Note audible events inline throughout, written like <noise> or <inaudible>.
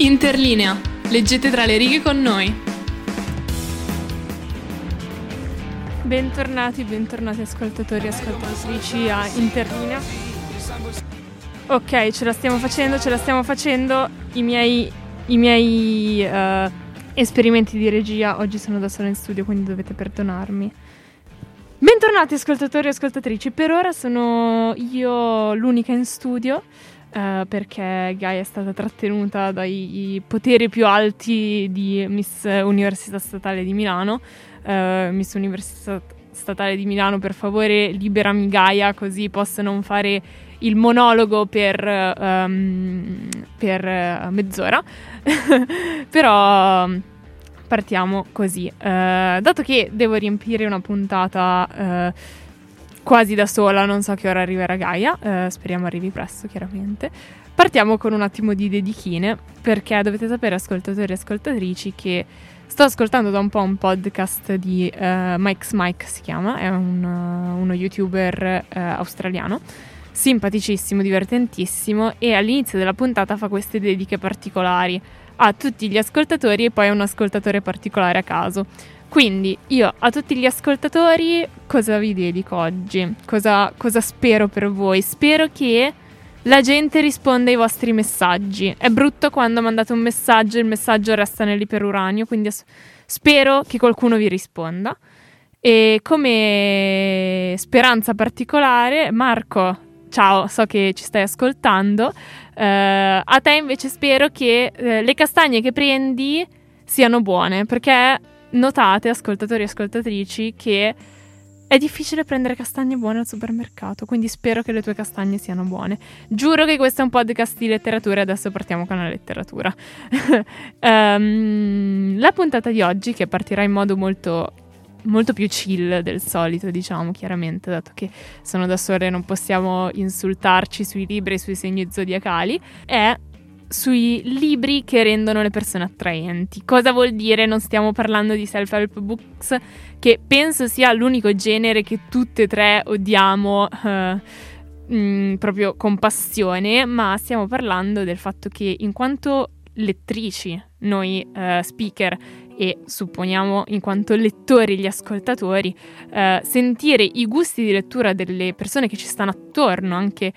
Interlinea. Leggete tra le righe con noi. Bentornati, bentornati ascoltatori e ascoltatrici a Interlinea. Ok, ce la stiamo facendo, ce la stiamo facendo. I miei, i miei uh, esperimenti di regia oggi sono da sola in studio, quindi dovete perdonarmi. Bentornati ascoltatori e ascoltatrici. Per ora sono io l'unica in studio. Uh, perché Gaia è stata trattenuta dai poteri più alti di Miss Università Statale di Milano. Uh, Miss Università Statale di Milano, per favore, liberami Gaia, così posso non fare il monologo per, um, per mezz'ora. <laughs> Però partiamo così. Uh, dato che devo riempire una puntata quasi da sola, non so che ora arriverà Gaia, eh, speriamo arrivi presto chiaramente. Partiamo con un attimo di dedichine, perché dovete sapere ascoltatori e ascoltatrici che sto ascoltando da un po' un podcast di uh, Mike's Mike si chiama, è un, uh, uno youtuber uh, australiano, simpaticissimo, divertentissimo e all'inizio della puntata fa queste dediche particolari a tutti gli ascoltatori e poi a un ascoltatore particolare a caso. Quindi io a tutti gli ascoltatori cosa vi dedico oggi? Cosa, cosa, spero per voi? Spero che la gente risponda ai vostri messaggi. È brutto quando mandate un messaggio e il messaggio resta nell'iperuranio, quindi spero che qualcuno vi risponda. E come speranza particolare, Marco, ciao, so che ci stai ascoltando. Uh, a te invece spero che uh, le castagne che prendi siano buone, perché notate, ascoltatori e ascoltatrici, che è difficile prendere castagne buone al supermercato, quindi spero che le tue castagne siano buone. Giuro che questo è un podcast di letteratura e adesso partiamo con la letteratura. um, <laughs> la puntata di oggi, che partirà in modo molto, molto più chill del solito, diciamo, chiaramente, dato che sono da sole e non possiamo insultarci sui libri e sui segni zodiacali, è sui libri che rendono le persone attraenti. Cosa vuol dire? Non stiamo parlando di self-help books, che penso sia l'unico genere che tutte e tre odiamo uh, mh, proprio con passione, ma stiamo parlando del fatto che in quanto lettrici, noi uh, speaker e supponiamo in quanto lettori gli ascoltatori, uh, sentire i gusti di lettura delle persone che ci stanno attorno anche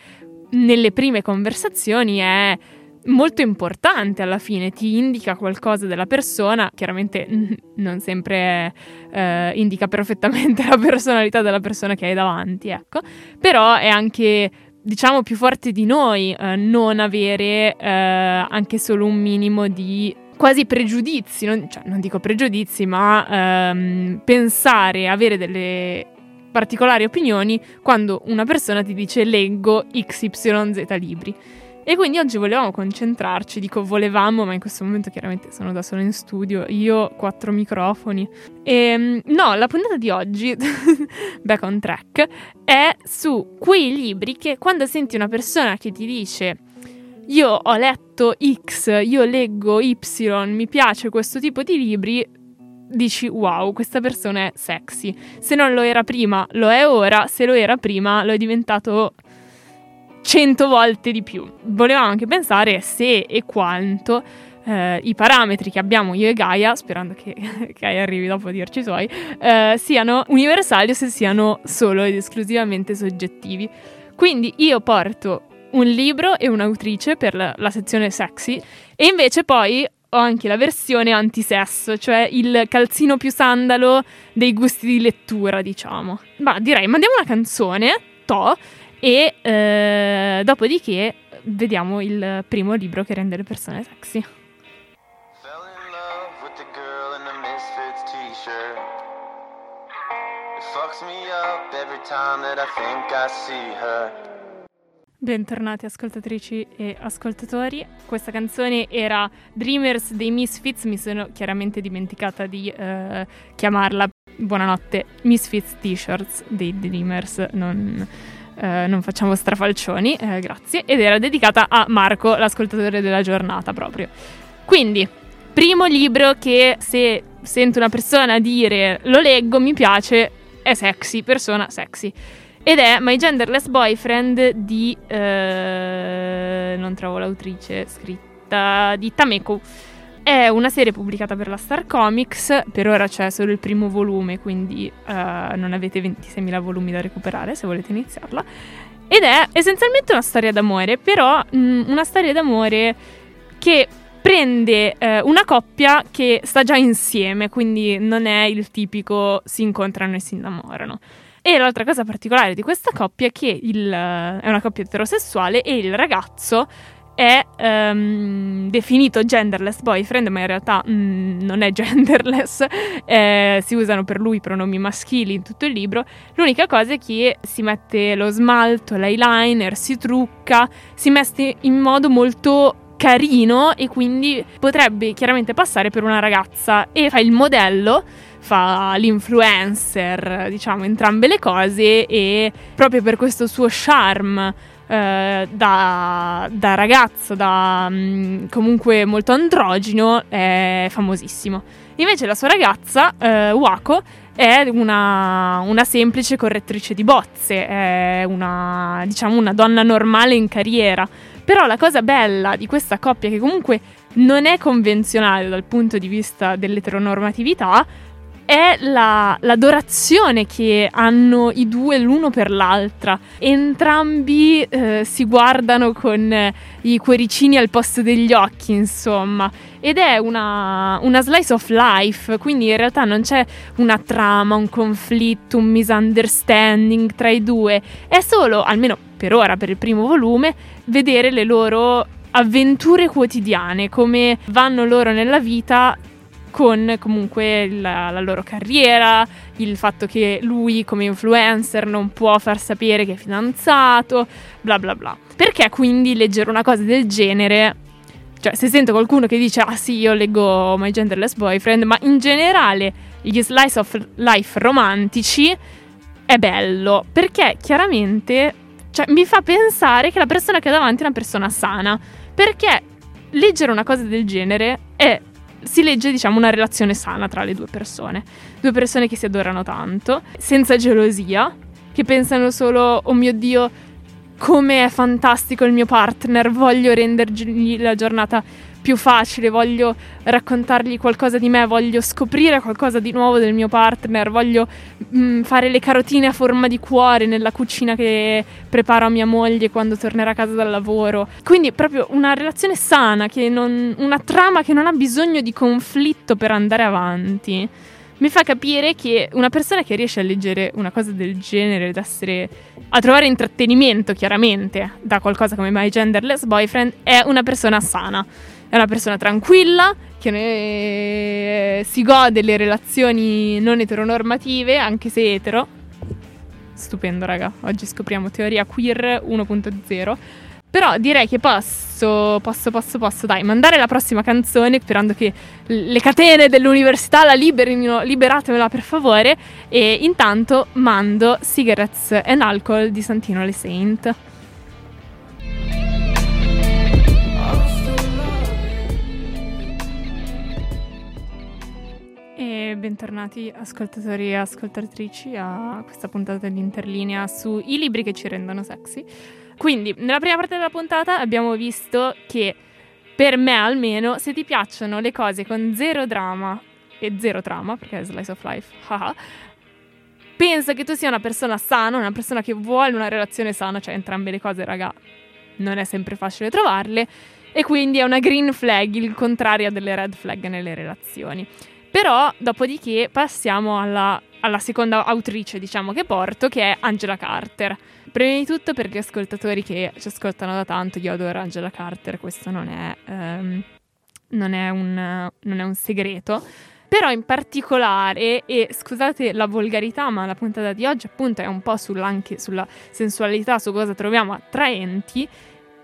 nelle prime conversazioni è molto importante alla fine, ti indica qualcosa della persona, chiaramente <laughs> non sempre eh, indica perfettamente <laughs> la personalità della persona che hai davanti, ecco, però è anche diciamo più forte di noi eh, non avere eh, anche solo un minimo di quasi pregiudizi, non, cioè, non dico pregiudizi, ma ehm, pensare, avere delle particolari opinioni quando una persona ti dice leggo XYZ libri. E quindi oggi volevamo concentrarci, dico volevamo, ma in questo momento chiaramente sono da sola in studio, io quattro microfoni. E ehm, no, la puntata di oggi, <laughs> back on track, è su quei libri che quando senti una persona che ti dice io ho letto X, io leggo Y, mi piace questo tipo di libri, dici wow, questa persona è sexy. Se non lo era prima, lo è ora, se lo era prima, lo è diventato cento volte di più. Volevamo anche pensare se e quanto eh, i parametri che abbiamo io e Gaia, sperando che <laughs> Gaia arrivi dopo a dirci i suoi, eh, siano universali o se siano solo ed esclusivamente soggettivi. Quindi io porto un libro e un'autrice per la, la sezione sexy e invece poi ho anche la versione antisesso, cioè il calzino più sandalo dei gusti di lettura, diciamo. Ma direi, mandiamo una canzone, to, e eh, dopodiché vediamo il primo libro che rende le persone sexy. Bentornati ascoltatrici e ascoltatori. Questa canzone era Dreamers dei Misfits, mi sono chiaramente dimenticata di eh, chiamarla. Buonanotte Misfits T-shirts dei Dreamers, non eh, non facciamo strafalcioni, eh, grazie, ed era dedicata a Marco, l'ascoltatore della giornata proprio. Quindi, primo libro che se sento una persona dire lo leggo, mi piace, è sexy, persona sexy. Ed è My Genderless Boyfriend di... Eh, non trovo l'autrice scritta di Tameku. È una serie pubblicata per la Star Comics, per ora c'è solo il primo volume, quindi uh, non avete 26.000 volumi da recuperare se volete iniziarla. Ed è essenzialmente una storia d'amore, però mh, mm, una storia d'amore che prende eh, una coppia che sta già insieme, quindi non è il tipico si incontrano e si innamorano. E l'altra cosa particolare di questa coppia è che il, è una coppia eterosessuale e il ragazzo è um, definito genderless boyfriend, ma in realtà mm, non è <laughs> genderless, eh, si usano per lui pronomi maschili in tutto il libro. L'unica cosa è che si mette lo smalto, l'eyeliner, si trucca, si mette in modo molto carino e quindi potrebbe chiaramente passare per una ragazza e fa il modello fa l'influencer, diciamo entrambe le cose e proprio per questo suo charme eh, da, da, ragazzo, da mm, comunque molto androgino, è famosissimo. Invece la sua ragazza, eh, Wako, è una, una, semplice correttrice di bozze, è una, diciamo, una donna normale in carriera. Però la cosa bella di questa coppia, che comunque non è convenzionale dal punto di vista dell'eteronormatività, è la, l'adorazione che hanno i due l'uno per l'altra. Entrambi eh, si guardano con eh, i cuoricini al posto degli occhi, insomma. Ed è una, una, slice of life, quindi in realtà non c'è una trama, un conflitto, un misunderstanding tra i due. È solo, almeno per ora, per il primo volume, vedere le loro avventure quotidiane, come vanno loro nella vita con comunque la, la, loro carriera, il fatto che lui come influencer non può far sapere che è fidanzato, bla bla bla. Perché quindi leggere una cosa del genere? Cioè, se sento qualcuno che dice, ah sì, io leggo My Genderless Boyfriend, ma in generale gli slice of life romantici è bello, perché chiaramente cioè, mi fa pensare che la persona che ha davanti è una persona sana, perché leggere una cosa del genere è si legge, diciamo, una relazione sana tra le due persone. Due persone che si adorano tanto, senza gelosia, che pensano solo, oh mio Dio, come è fantastico il mio partner, voglio rendergli la giornata più facile, voglio raccontargli qualcosa di me, voglio scoprire qualcosa di nuovo del mio partner, voglio mh, mm, fare le carotine a forma di cuore nella cucina che preparo a mia moglie quando tornerà a casa dal lavoro. Quindi proprio una relazione sana, non, una trama che non ha bisogno di conflitto per andare avanti. Mi fa capire che una persona che riesce a leggere una cosa del genere, ad essere, a trovare intrattenimento chiaramente da qualcosa come My Genderless Boyfriend, è una persona sana è una persona tranquilla, che ne... si gode le relazioni non eteronormative, anche se etero. Stupendo, raga. Oggi scopriamo teoria queer 1.0. Però direi che posso, posso, posso, posso, dai, mandare la prossima canzone sperando che le catene dell'università la liberino, liberatemela per favore. E intanto mando Cigarettes and Alcohol di Santino Le Saint. Bentornati ascoltatori e ascoltatrici a questa puntata di Interlinea sui libri che ci rendono sexy. Quindi, nella prima parte della puntata abbiamo visto che, per me almeno, se ti piacciono le cose con zero drama e zero trama, perché è slice of life, haha, pensa che tu sia una persona sana, una persona che vuole una relazione sana, cioè entrambe le cose, raga, non è sempre facile trovarle, e quindi è una green flag, il contrario delle red flag nelle relazioni. Però, dopodiché, passiamo alla, alla seconda autrice, diciamo, che porto, che è Angela Carter. Prima di tutto per gli ascoltatori che ci ascoltano da tanto, io adoro Angela Carter, questo non è, um, non è, un, non è un segreto. Però in particolare, e scusate la volgarità, ma la puntata di oggi appunto è un po' anche sulla sensualità, su cosa troviamo attraenti,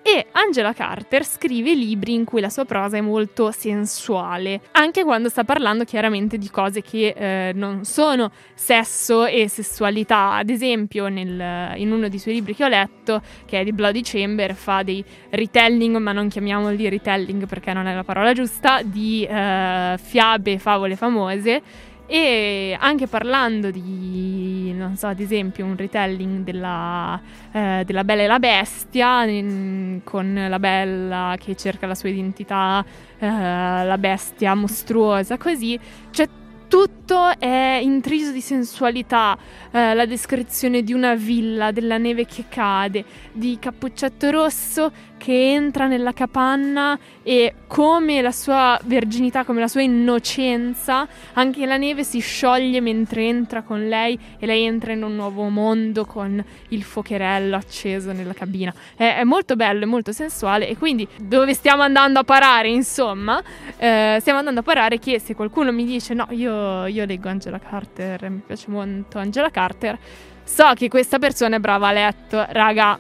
e Angela Carter scrive libri in cui la sua prosa è molto sensuale, anche quando sta parlando chiaramente di cose che eh, non sono sesso e sessualità. Ad esempio, nel, in uno dei suoi libri che ho letto, che è di Bloody Chamber, fa dei retelling, ma non chiamiamoli retelling perché non è la parola giusta, di eh, fiabe e favole famose e anche parlando di, non so, ad esempio un retelling della, eh, della Bella e la Bestia, in, con la Bella che cerca la sua identità, eh, la bestia mostruosa, così, c'è tutto è intriso di sensualità, eh, la descrizione di una villa, della neve che cade, di Cappuccetto Rosso che entra nella capanna e come la sua verginità, come la sua innocenza, anche la neve si scioglie mentre entra con lei e lei entra in un nuovo mondo con il fuocherello acceso nella cabina. È, è molto bello, è molto sensuale e quindi dove stiamo andando a parare, insomma, eh, stiamo andando a parare che se qualcuno mi dice no, io, io leggo Angela Carter, mi piace molto Angela Carter, so che questa persona è brava a letto, raga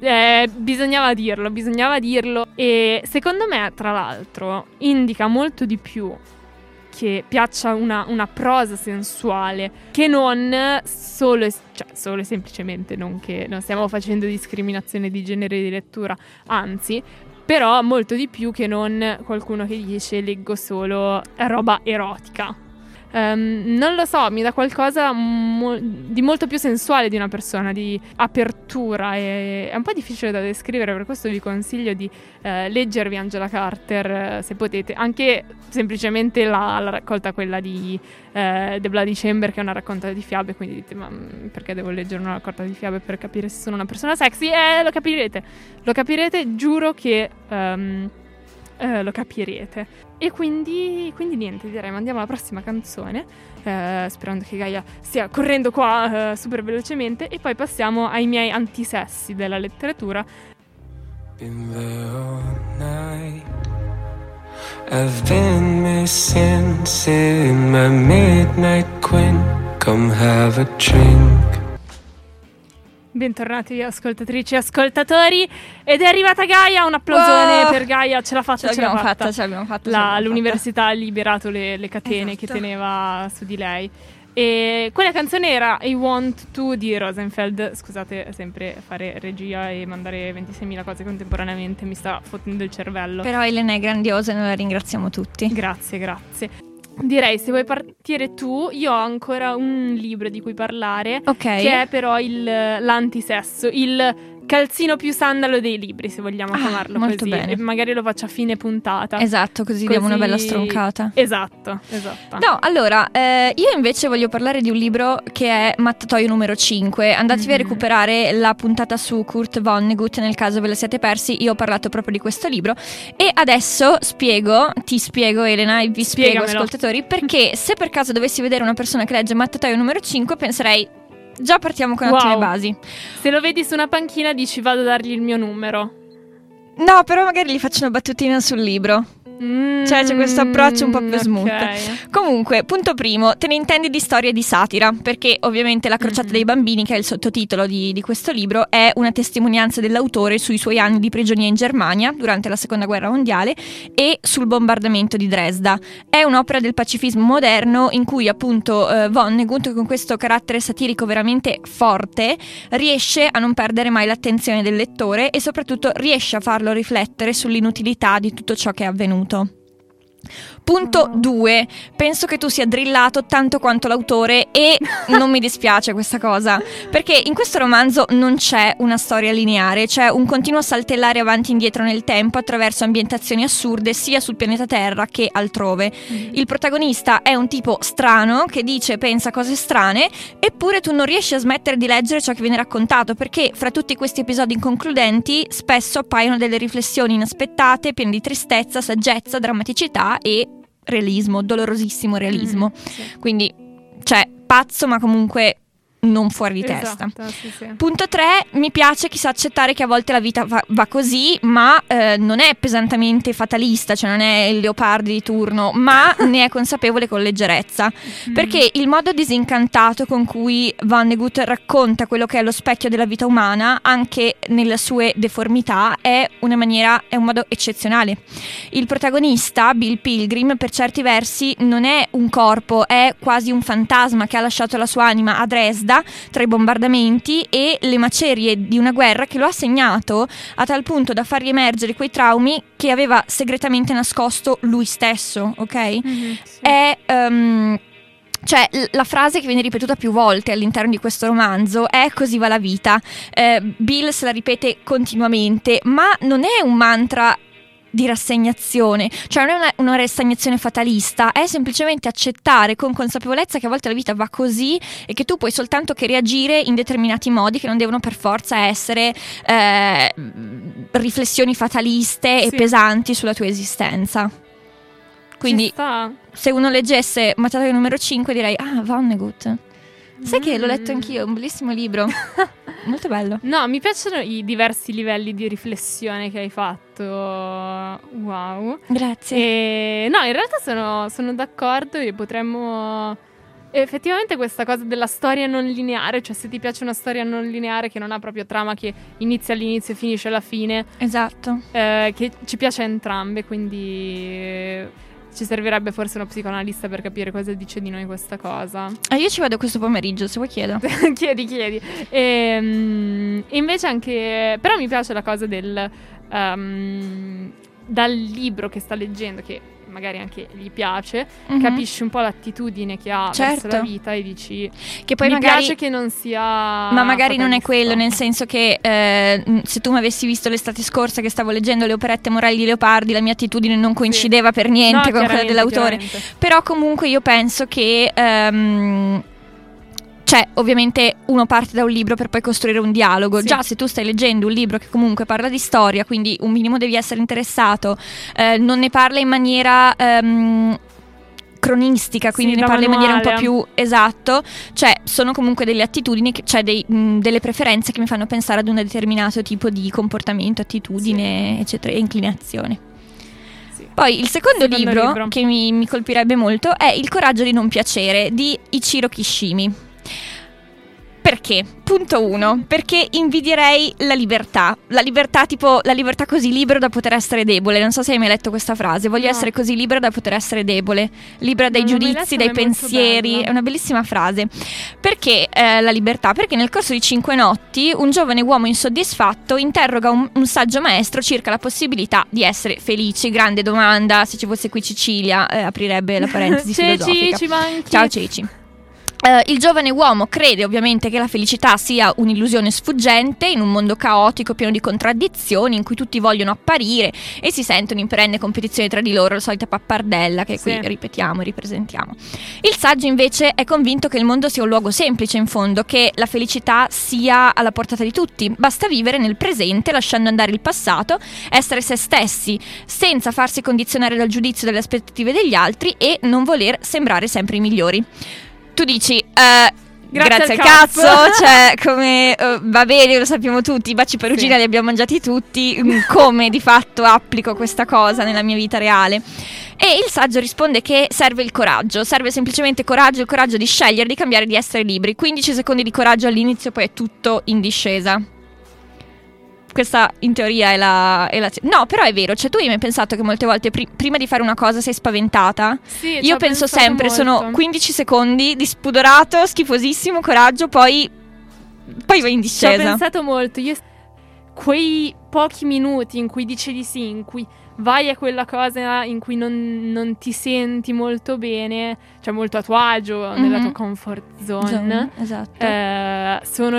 eh, bisognava dirlo, bisognava dirlo. E secondo me, tra l'altro, indica molto di più che piaccia una, una prosa sensuale che non solo, cioè, solo e semplicemente non che non stiamo facendo discriminazione di genere di lettura, anzi, però molto di più che non qualcuno che dice leggo solo roba erotica. Um, non lo so, mi dà qualcosa mo- di molto più sensuale di una persona, di apertura. E- è un po' difficile da descrivere, per questo vi consiglio di eh, leggervi Angela Carter eh, se potete. Anche semplicemente la, la raccolta, quella di eh, The Bloody Chamber, che è una raccolta di fiabe. Quindi dite, ma mm, perché devo leggere una raccolta di fiabe per capire se sono una persona sexy? Eh, lo capirete. Lo capirete, giuro che. Um, eh, lo capirete. E quindi, quindi, niente, direi mandiamo alla prossima canzone, eh, sperando che Gaia stia correndo qua eh, super velocemente e poi passiamo ai miei antisessi della letteratura. There all night. I've been missing, my midnight queen. Come have a drink. Bentornati ascoltatrici e ascoltatori ed è arrivata Gaia, un applausone wow. per Gaia, ce l'ha fatta, ce, ce l'abbiamo fatta. fatta, ce l'abbiamo fatta, La, l'università ha liberato le, le catene esatto. che teneva su di lei. E quella canzone era I Want To di Rosenfeld. Scusate, sempre fare regia e mandare 26.000 cose contemporaneamente mi sta fottendo il cervello. Però Elena è grandiosa e noi la ringraziamo tutti. Grazie, grazie. Direi se vuoi partire tu, io ho ancora un libro di cui parlare, okay. che è però il, l'antisesso, il calzino più sandalo dei libri, se vogliamo ah, chiamarlo molto così. Bene. E magari lo faccio a fine puntata. Esatto, così, così... diamo una bella stroncata. Esatto, esatto. No, allora, eh, io invece voglio parlare di un libro che è Mattatoio numero 5. Andatevi mm-hmm. a recuperare la puntata su Kurt Vonnegut nel caso ve la siete persi. Io ho parlato proprio di questo libro. E adesso spiego, ti spiego Elena e vi spiego ascoltatori, perché se per caso dovessi vedere una persona che legge Mattatoio numero 5 penserei Già partiamo con wow. basi. Se lo vedi su una panchina dici vado a dargli il mio numero. No, però magari gli faccio una battutina sul libro. Mm, cioè c'è questo approccio un po' più smooth. Okay. Comunque, punto primo, te ne intendi di storia e di satira, perché ovviamente La crociata mm-hmm. dei bambini, che è il sottotitolo di, di, questo libro, è una testimonianza dell'autore sui suoi anni di prigionia in Germania durante la seconda guerra mondiale e sul bombardamento di Dresda. È un'opera del pacifismo moderno in cui appunto eh, Vonnegut, con questo carattere satirico veramente forte, riesce a non perdere mai l'attenzione del lettore e soprattutto riesce a farlo riflettere sull'inutilità di tutto ciò che è avvenuto. to. Punto 2. Penso che tu sia drillato tanto quanto l'autore e <laughs> non mi dispiace questa cosa, perché in questo romanzo non c'è una storia lineare, c'è un continuo saltellare avanti e indietro nel tempo attraverso ambientazioni assurde sia sul pianeta Terra che altrove. Mm-hmm. Il protagonista è un tipo strano che dice e pensa cose strane, eppure tu non riesci a smettere di leggere ciò che viene raccontato, perché fra tutti questi episodi inconcludenti spesso appaiono delle riflessioni inaspettate, piene di tristezza, saggezza, drammaticità e realismo, dolorosissimo realismo. Mm, sì. Quindi, cioè, pazzo, ma comunque non fuori di esatto, testa. Sì, sì. Punto 3, mi piace chi sa accettare che a volte la vita va, va così, ma eh, non è pesantemente fatalista, cioè non è il leopardi di turno, ma <laughs> ne è consapevole con leggerezza. Mm. Perché il modo disincantato con cui Vonnegut racconta quello che è lo specchio della vita umana, anche nelle sue deformità, è una maniera, è un modo eccezionale. Il protagonista, Bill Pilgrim, per certi versi non è un corpo, è quasi un fantasma che ha lasciato la sua anima a Dresda fredda tra i bombardamenti e le macerie di una guerra che lo ha segnato a tal punto da fargli emergere quei traumi che aveva segretamente nascosto lui stesso, ok? Mm-hmm, sì. È um, cioè, la frase che viene ripetuta più volte all'interno di questo romanzo è così va la vita. Eh, Bill se la ripete continuamente, ma non è un mantra di rassegnazione, cioè non è una, una, rassegnazione fatalista, è semplicemente accettare con consapevolezza che a volte la vita va così e che tu puoi soltanto che reagire in determinati modi che non devono per forza essere eh, riflessioni fataliste sì. e pesanti sulla tua esistenza. Quindi se uno leggesse Mattatoio numero 5 direi ah Vonnegut. Sai mm. che l'ho letto anch'io, è un bellissimo libro. <laughs> Molto bello. No, mi piacciono i diversi livelli di riflessione che hai fatto. Wow. Grazie. E, no, in realtà sono, sono d'accordo e potremmo... Effettivamente questa cosa della storia non lineare, cioè se ti piace una storia non lineare che non ha proprio trama che inizia all'inizio e finisce alla fine. Esatto. Eh, che ci piace a entrambe, quindi ci servirebbe forse uno psicoanalista per capire cosa dice di noi questa cosa. Ah, io ci vado questo pomeriggio, se vuoi chiedo. <laughs> chiedi, chiedi. E, um, invece anche... Però mi piace la cosa del... Um, dal libro che sta leggendo, che magari anche gli piace, mm-hmm. capisci un po' l'attitudine che ha certo. verso la vita e dici che poi mi magari, piace che non sia Ma magari non è quello, nel senso che eh, se tu mi avessi visto l'estate scorsa che stavo leggendo le operette morali di Leopardi, la mia attitudine non coincideva sì. per niente no, con quella dell'autore. Però comunque io penso che ehm, cioè, ovviamente uno parte da un libro per poi costruire un dialogo. Sì. Già se tu stai leggendo un libro che comunque parla di storia, quindi un minimo devi essere interessato, eh, non ne parla in maniera... Um, cronistica, quindi sì, ne parla in maniera un po' più esatto, cioè sono comunque delle attitudini, che, cioè dei, mh, delle preferenze che mi fanno pensare ad un determinato tipo di comportamento, attitudine, sì. eccetera, e inclinazione. Poi il secondo, secondo libro, libro, che mi, mi colpirebbe molto è Il coraggio di non piacere di Ichiro Kishimi. Perché? Punto uno, perché invidierei la libertà. La libertà, tipo, la libertà così libero da poter essere debole. Non so se hai mai letto questa frase. Voglio no. essere così libero da poter essere debole. Libera dai non giudizi, dai pensieri. È una bellissima frase. Perché eh, la libertà? Perché nel corso di cinque notti un giovane uomo insoddisfatto interroga un, un saggio maestro circa la possibilità di essere felici. Grande domanda. Se ci fosse qui Cecilia, eh, aprirebbe la parentesi <laughs> Ceci, filosofica. ci manchi. Ciao Ceci. Uh, il giovane uomo crede ovviamente che la felicità sia un'illusione sfuggente in un mondo caotico pieno di contraddizioni in cui tutti vogliono apparire e si sentono in perenne competizione tra di loro, la solita pappardella che sì. qui ripetiamo e ripresentiamo. Il saggio invece è convinto che il mondo sia un luogo semplice in fondo, che la felicità sia alla portata di tutti, basta vivere nel presente lasciando andare il passato, essere se stessi senza farsi condizionare dal giudizio delle aspettative degli altri e non voler sembrare sempre i migliori tu dici... Uh, Grazie, Grazie, al cazzo, cazzo <laughs> cioè come uh, va bene, lo sappiamo tutti, i baci perugina sì. li abbiamo mangiati tutti, mm, come di fatto applico questa cosa nella mia vita reale? E il saggio risponde che serve il coraggio, serve semplicemente coraggio, il coraggio di scegliere, di cambiare, di essere libri. 15 secondi di coraggio all'inizio, poi è tutto in discesa questa in teoria è la, è la, No, però è vero, cioè tu hai mai pensato che molte volte pri- prima di fare una cosa sei spaventata? Sì, Io penso sempre, molto. sono 15 secondi di spudorato, schifosissimo, coraggio, poi, poi vai in discesa. Ci ho pensato molto, io... Quei pochi minuti in cui dici di sì, in cui vai a quella cosa in cui non, non ti senti molto bene, cioè molto a tuo agio, mm-hmm. nella tua comfort zone, zone esatto. eh, sono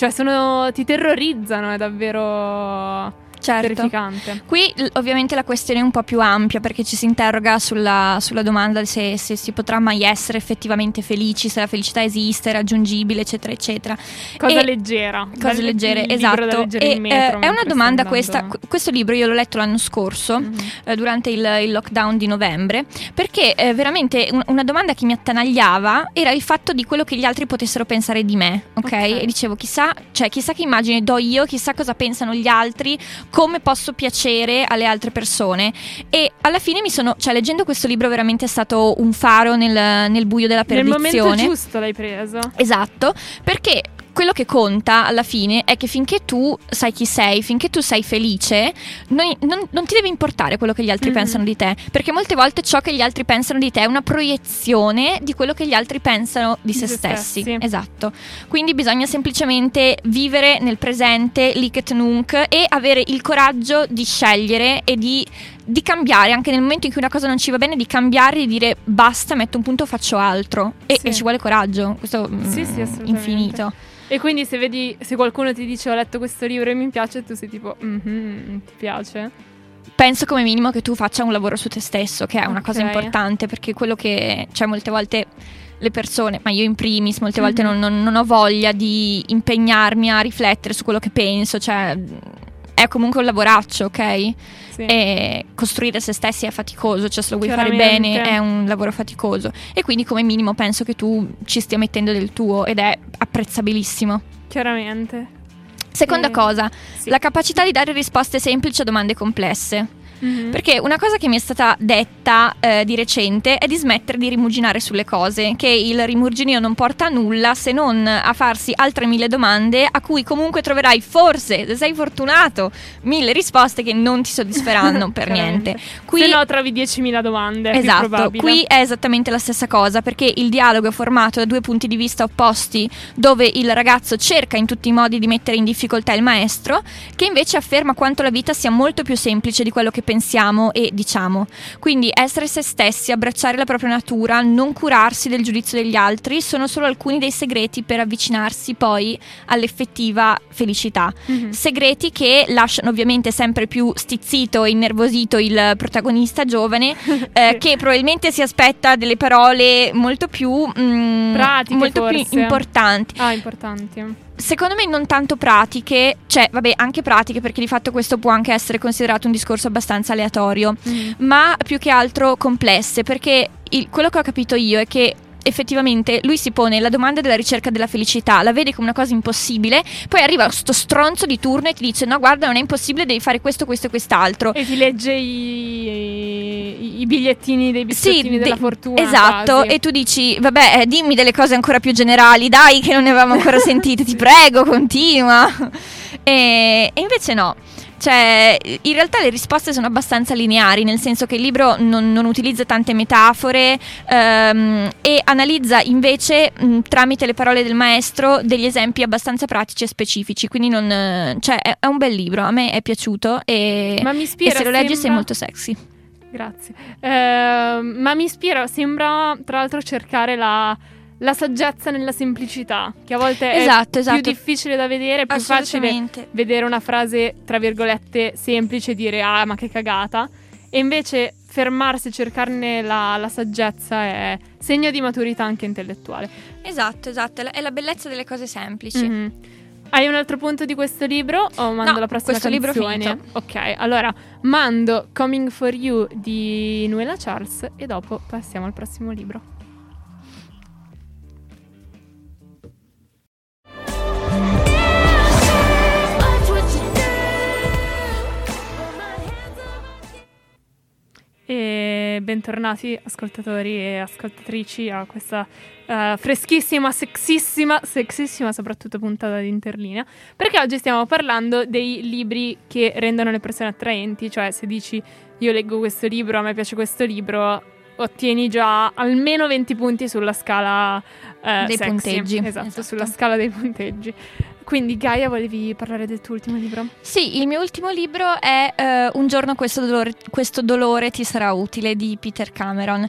cioè, sono, ti terrorizzano, è davvero certo. terrificante. Qui ovviamente la questione è un po' più ampia perché ci si interroga sulla, sulla domanda se, se, si potrà mai essere effettivamente felici, se la felicità esiste, è raggiungibile, eccetera, eccetera. Cosa e, leggera. Cose leggere, esatto. E, metro, eh, è una domanda questa, questo libro io l'ho letto l'anno scorso, mm-hmm. eh, durante il, il, lockdown di novembre, perché eh, veramente un, una domanda che mi attanagliava era il fatto di quello che gli altri potessero pensare di me, ok? okay. E dicevo, chissà, cioè, chissà che immagine do io, chissà cosa pensano gli altri, come posso piacere alle altre persone. E alla fine mi sono, cioè leggendo questo libro veramente è stato un faro nel, nel buio della perdizione. Nel momento giusto l'hai preso. Esatto, perché quello che conta alla fine è che finché tu sai chi sei, finché tu sei felice, non, non, non ti deve importare quello che gli altri mm-hmm. pensano di te, perché molte volte ciò che gli altri pensano di te è una proiezione di quello che gli altri pensano di, di se, se stessi. stessi. Esatto. Quindi bisogna semplicemente vivere nel presente, liket nunc, e avere il coraggio di scegliere e di di cambiare anche nel momento in cui una cosa non ci va bene, di cambiare, di dire basta, metto un punto, faccio altro. E, sì. e ci vuole coraggio, questo sì, sì, mm, infinito. E quindi se vedi, se qualcuno ti dice ho letto questo libro e mi piace, tu sei tipo, mm-hmm, ti piace? Penso come minimo che tu faccia un lavoro su te stesso, che è una okay. cosa importante, perché quello che, cioè molte volte le persone, ma io in primis molte volte mm-hmm. non, non, non, ho voglia di impegnarmi a riflettere su quello che penso, cioè è comunque un lavoraccio, ok? Sì. E costruire se stessi è faticoso, cioè se lo vuoi fare bene è un lavoro faticoso. E quindi come minimo penso che tu ci stia mettendo del tuo ed è apprezzabilissimo. Chiaramente. Seconda e... cosa, sì. la capacità di dare risposte semplici a domande complesse. Mm-hmm. Perché una cosa che mi è stata detta eh, di recente è di smettere di rimuginare sulle cose, che il rimuginio non porta a nulla se non a farsi altre mille domande a cui comunque troverai forse, se sei fortunato, mille risposte che non ti soddisferanno <laughs> per niente. Qui, se no trovi 10.000 domande. Esatto, qui è esattamente la stessa cosa perché il dialogo è formato da due punti di vista opposti dove il ragazzo cerca in tutti i modi di mettere in difficoltà il maestro che invece afferma quanto la vita sia molto più semplice di quello che pensiamo e diciamo. Quindi essere se stessi, abbracciare la propria natura, non curarsi del giudizio degli altri sono solo alcuni dei segreti per avvicinarsi poi all'effettiva felicità. Mm-hmm. Segreti che lasciano ovviamente sempre più stizzito e innervosito il protagonista giovane <laughs> eh, che probabilmente si aspetta delle parole molto più mm, pratiche, molto più importanti. Ah, importanti secondo me non tanto pratiche, cioè vabbè anche pratiche perché di fatto questo può anche essere considerato un discorso abbastanza aleatorio, mm. ma più che altro complesse perché il, quello che ho capito io è che effettivamente lui si pone la domanda della ricerca della felicità, la vede come una cosa impossibile, poi arriva questo stronzo di turno e ti dice no guarda non è impossibile, devi fare questo, questo e quest'altro. E ti legge i, i, i bigliettini dei biscottini sì, della de- fortuna. Esatto, quasi. e tu dici vabbè eh, dimmi delle cose ancora più generali, dai che non ne avevamo ancora <laughs> sentite, ti prego, continua. E, e invece no. Cioè, in realtà le risposte sono abbastanza lineari, nel senso che il libro non, non utilizza tante metafore ehm, e analizza invece mh, tramite le parole del maestro degli esempi abbastanza pratici e specifici. Quindi non, cioè, è, è un bel libro, a me è piaciuto e, ma mi ispira, e se lo leggi sembra... sei molto sexy. Grazie. Eh, ma mi ispira, sembra tra l'altro cercare la la saggezza nella semplicità, che a volte esatto, è esatto. più difficile da vedere, è più facile vedere una frase, tra virgolette, semplice e dire ah ma che cagata, e invece fermarsi e cercarne la, la, saggezza è segno di maturità anche intellettuale. Esatto, esatto, è la bellezza delle cose semplici. Mm-hmm. Hai un altro punto di questo libro o mando no, la prossima questo canzone? libro finito. Ok, allora mando Coming for You di Nuela Charles e dopo passiamo al prossimo libro. Bentornati ascoltatori e ascoltatrici a questa uh, freschissima, sexissima, sexissima soprattutto puntata di Interlinea, perché oggi stiamo parlando dei libri che rendono le persone attraenti, cioè se dici io leggo questo libro, a me piace questo libro, ottieni già almeno 20 punti sulla scala uh, dei sexy. punteggi. Esatto, esatto, sulla scala dei punteggi. Quindi Gaia, volevi parlare del tuo ultimo libro? Sì, il mio ultimo libro è uh, Un giorno questo dolore, questo dolore, ti sarà utile di Peter Cameron,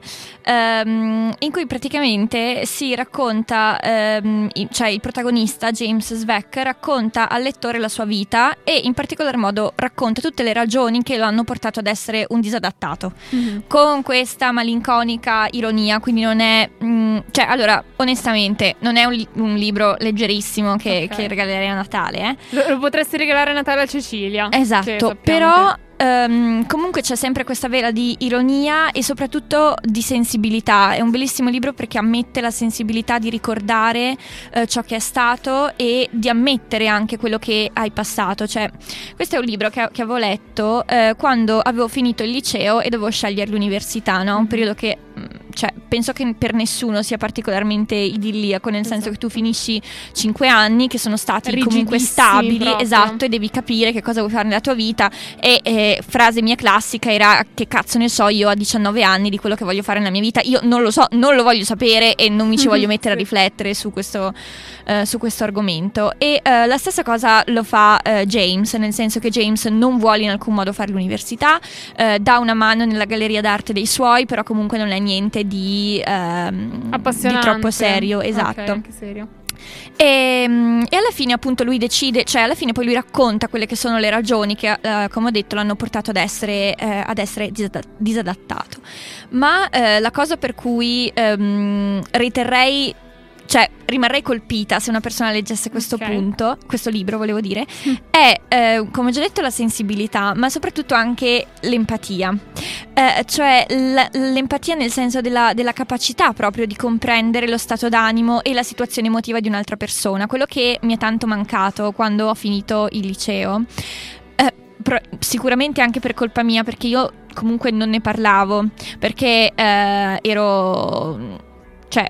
um, in cui praticamente si racconta, um, cioè il protagonista James Sveck racconta al lettore la sua vita e in particolar modo racconta tutte le ragioni che lo hanno portato ad essere un disadattato, mm-hmm. con questa malinconica ironia, quindi non è, mm, cioè allora onestamente non è un, un libro leggerissimo che, okay. che regala regalerei a Natale. Eh? Lo, lo, potresti regalare a Natale a Cecilia. Esatto, però um, comunque c'è sempre questa vela di ironia e soprattutto di sensibilità. È un bellissimo libro perché ammette la sensibilità di ricordare uh, ciò che è stato e di ammettere anche quello che hai passato. Cioè, questo è un libro che, che avevo letto uh, quando avevo finito il liceo e dovevo scegliere l'università, no? un periodo che mm, cioè, penso che per nessuno sia particolarmente idilliaco, nel esatto. senso che tu finisci cinque anni che sono stati comunque stabili, proprio. esatto, e devi capire che cosa vuoi fare nella tua vita. E eh, frase mia classica era che cazzo ne so io a 19 anni di quello che voglio fare nella mia vita. Io non lo so, non lo voglio sapere e non mi ci voglio <laughs> mettere a riflettere su questo, uh, su questo argomento. E uh, la stessa cosa lo fa uh, James, nel senso che James non vuole in alcun modo fare l'università, dà una mano nella galleria d'arte dei suoi, però comunque non è niente di, uh, di troppo serio. Esatto. Okay, serio. E, ehm, e, alla fine appunto lui decide, cioè alla fine poi lui racconta quelle che sono le ragioni che uh, come ho detto l'hanno portato ad essere, uh, ad essere disadattato. Ma uh, la cosa per cui um, riterrei cioè rimarrei colpita se una persona leggesse questo okay. punto, questo libro volevo dire, mm. è eh, come ho già detto la sensibilità, ma soprattutto anche l'empatia, eh, cioè l- l'empatia nel senso della, della, capacità proprio di comprendere lo stato d'animo e la situazione emotiva di un'altra persona, quello che mi è tanto mancato quando ho finito il liceo. Eh, pro- sicuramente anche per colpa mia, perché io comunque non ne parlavo, perché eh, ero... cioè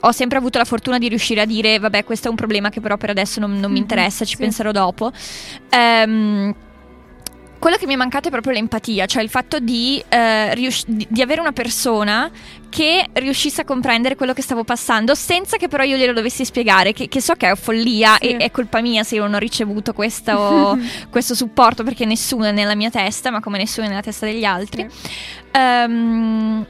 ho sempre avuto la fortuna di riuscire a dire, vabbè, questo è un problema che però per adesso non, non mm-hmm, mi interessa, ci sì. penserò dopo. Um, quello che mi è mancato è proprio l'empatia, cioè il fatto di, eh, rius- di, avere una persona che riuscisse a comprendere quello che stavo passando senza che però io glielo dovessi spiegare, che, che so che è follia sì. e è colpa mia se io non ho ricevuto questo, <laughs> questo, supporto perché nessuno è nella mia testa, ma come nessuno è nella testa degli altri. Sì. Um,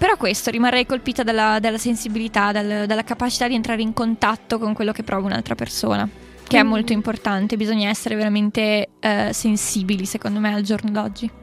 però questo, rimarrei colpita dalla, dalla sensibilità, dal, dalla capacità di entrare in contatto con quello che prova un'altra persona che è molto importante, bisogna essere veramente eh, sensibili secondo me al giorno d'oggi.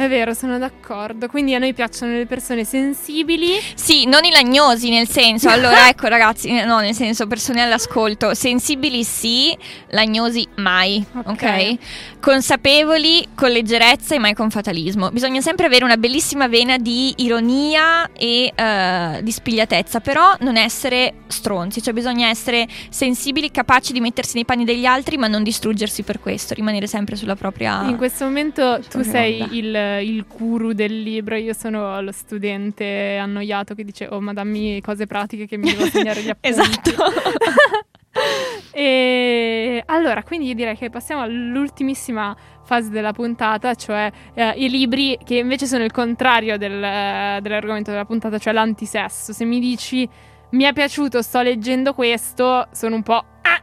È vero, sono d'accordo. Quindi a noi piacciono le persone sensibili. Sì, non i lagnosi nel senso. <laughs> Allora, ecco ragazzi, eh, no, nel senso persone all'ascolto. Sensibili sì, lagnosi mai. Ok? okay? Consapevoli con leggerezza e mai con fatalismo. Bisogna sempre avere una bellissima vena di ironia e uh, di spigliatezza, però non essere stronzi. Cioè bisogna essere sensibili, capaci di mettersi nei panni degli altri, ma non distruggersi per questo. Rimanere sempre sulla propria. In questo momento tu sei il il guru del libro, io sono lo studente annoiato che dice oh ma dammi cose pratiche che mi devo segnare gli <laughs> appunti. esatto. <laughs> e allora, quindi io direi che passiamo all'ultimissima fase della puntata, cioè eh, i libri che invece sono il contrario del, eh, dell'argomento della puntata, cioè l'antisesso. Se mi dici mi è piaciuto, sto leggendo questo, sono un po' ah,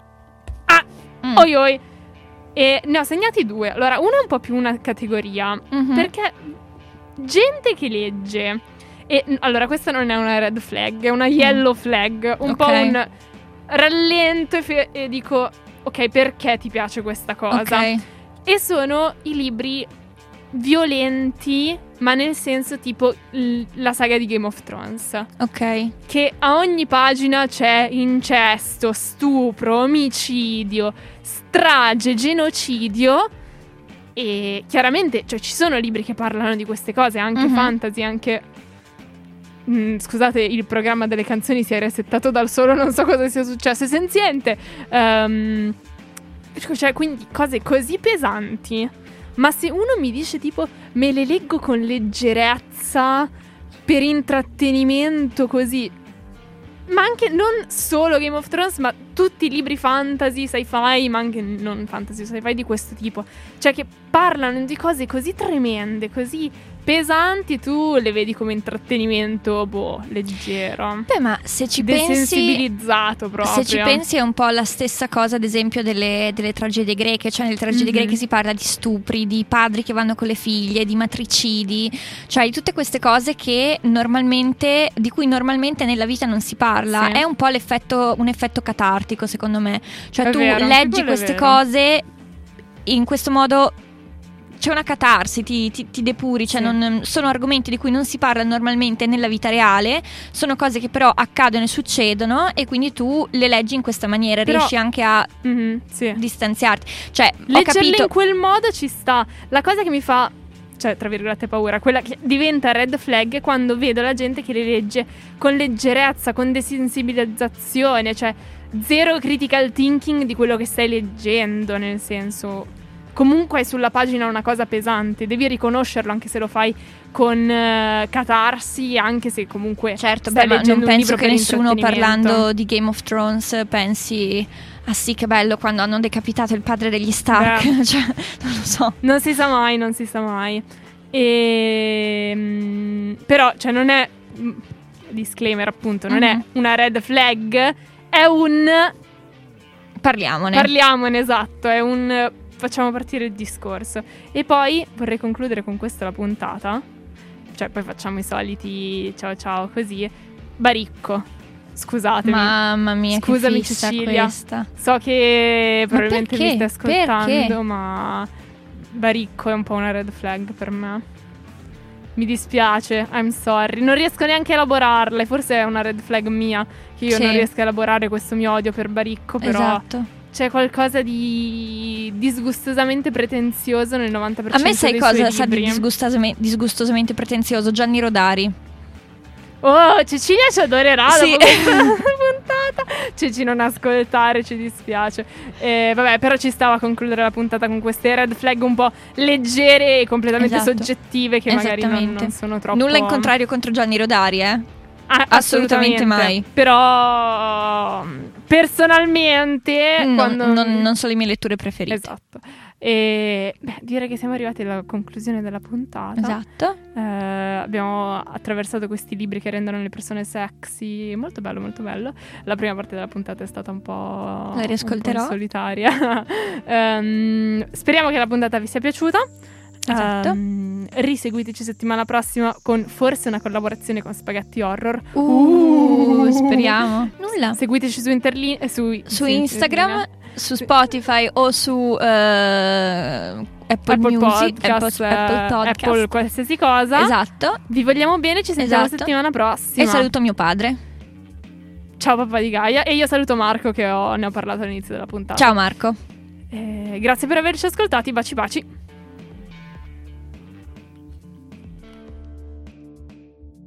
ah, mm. oi oi. E ne ho segnati due. Allora, uno è un po' più una categoria. Mm-hmm. Perché gente che legge. E allora, questa non è una red flag, è una yellow flag. Un okay. po' un rallento e, fe- e, dico, ok, perché ti piace questa cosa? Okay. E sono i libri violenti, ma nel senso tipo l- la saga di Game of Thrones. Ok. Che a ogni pagina c'è incesto, stupro, omicidio strage, genocidio. E chiaramente, cioè, ci sono libri che parlano di queste cose, anche uh-huh. fantasy, anche. Mm, scusate, il programma delle canzoni si è resettato dal solo, non so cosa sia successo, è senziente. Um, cioè, quindi cose così pesanti. Ma se uno mi dice tipo me le leggo con leggerezza per intrattenimento così, ma anche non solo Game of Thrones, ma tutti i libri fantasy, sci-fi, ma anche non fantasy, sci-fi di questo tipo. Cioè che parlano di cose così tremende, così pesanti, tu le vedi come intrattenimento, boh, leggero. Beh, ma se ci pensi... Desensibilizzato proprio. Se ci pensi è un po' la stessa cosa, ad esempio, delle, delle tragedie greche. Cioè nelle tragedie mm-hmm. greche si parla di stupri, di padri che vanno con le figlie, di matricidi. Cioè di tutte queste cose che normalmente, di cui normalmente nella vita non si parla. Sì. È un po' l'effetto, un effetto catartico, secondo me. Cioè è tu vero, leggi queste cose in questo modo c'è una catarsi, ti, ti, ti depuri, cioè sì. non, sono argomenti di cui non si parla normalmente nella vita reale, sono cose che però accadono e succedono e quindi tu le leggi in questa maniera, però, riesci anche a mm-hmm, sì. distanziarti. Cioè, Leggerle capito... in quel modo ci sta. La cosa che mi fa cioè tra virgolette paura, quella che diventa red flag quando vedo la gente che le legge con leggerezza, con desensibilizzazione, cioè zero critical thinking di quello che stai leggendo, nel senso comunque hai sulla pagina una cosa pesante, devi riconoscerlo anche se lo fai con uh, catarsi, anche se comunque certo, beh, ma non penso che nessuno parlando di Game of Thrones pensi ah sì che bello quando hanno decapitato il padre degli Stark, <laughs> cioè, non lo so. Non si sa mai, non si sa mai. E, mm, però, cioè, non è mm, disclaimer appunto, non mm-hmm. è una red flag, è un parliamone. Parliamone, esatto, è un facciamo partire il discorso. E poi vorrei concludere con questa la puntata. Cioè, poi facciamo i soliti ciao ciao così. Baricco. Scusatemi. Mamma mia, Scusami che Cecilia. Questa. So che probabilmente mi stai ascoltando, perché? ma Baricco è un po' una red flag per me. Mi dispiace, I'm sorry. Non riesco neanche a elaborarle. Forse è una red flag mia che io sì. non riesco a elaborare questo mio odio per Baricco, però esatto c'è qualcosa di disgustosamente pretenzioso nel 90% A me sai cosa sa di disgustosamente, disgustosamente pretenzioso? Gianni Rodari. Oh, Cecilia ci adorerà sì. dopo <laughs> puntata. Ceci non ascoltare, ci dispiace. Eh, vabbè, però ci stava a concludere la puntata con queste red flag un po' leggere e completamente esatto. soggettive che magari non, non, sono troppo... Nulla in contrario contro Gianni Rodari, eh? Ah, assolutamente, assolutamente, mai. Però personalmente no, quando... non, non, sono le mie letture preferite. Esatto. E beh, direi che siamo arrivati alla conclusione della puntata. Esatto. Eh, abbiamo attraversato questi libri che rendono le persone sexy. Molto bello, molto bello. La prima parte della puntata è stata un po', la riascolterò. Un po solitaria. um, <laughs> speriamo che la puntata vi sia piaciuta. Esatto. Um, riseguiteci settimana prossima con forse una collaborazione con Spaghetti Horror. Uh, uh, speriamo. Nulla. Seguiteci su, Interli- eh, su, su Instagram, su Spotify o su uh, Apple, Apple, Music, Podcast, Apple, Apple, Podcast. Apple qualsiasi cosa. Esatto. Vi vogliamo bene, ci sentiamo esatto. settimana prossima. E saluto mio padre. Ciao papà di Gaia e io saluto Marco che ho, ne ho parlato all'inizio della puntata. Ciao Marco. Eh, grazie per averci ascoltati, baci baci.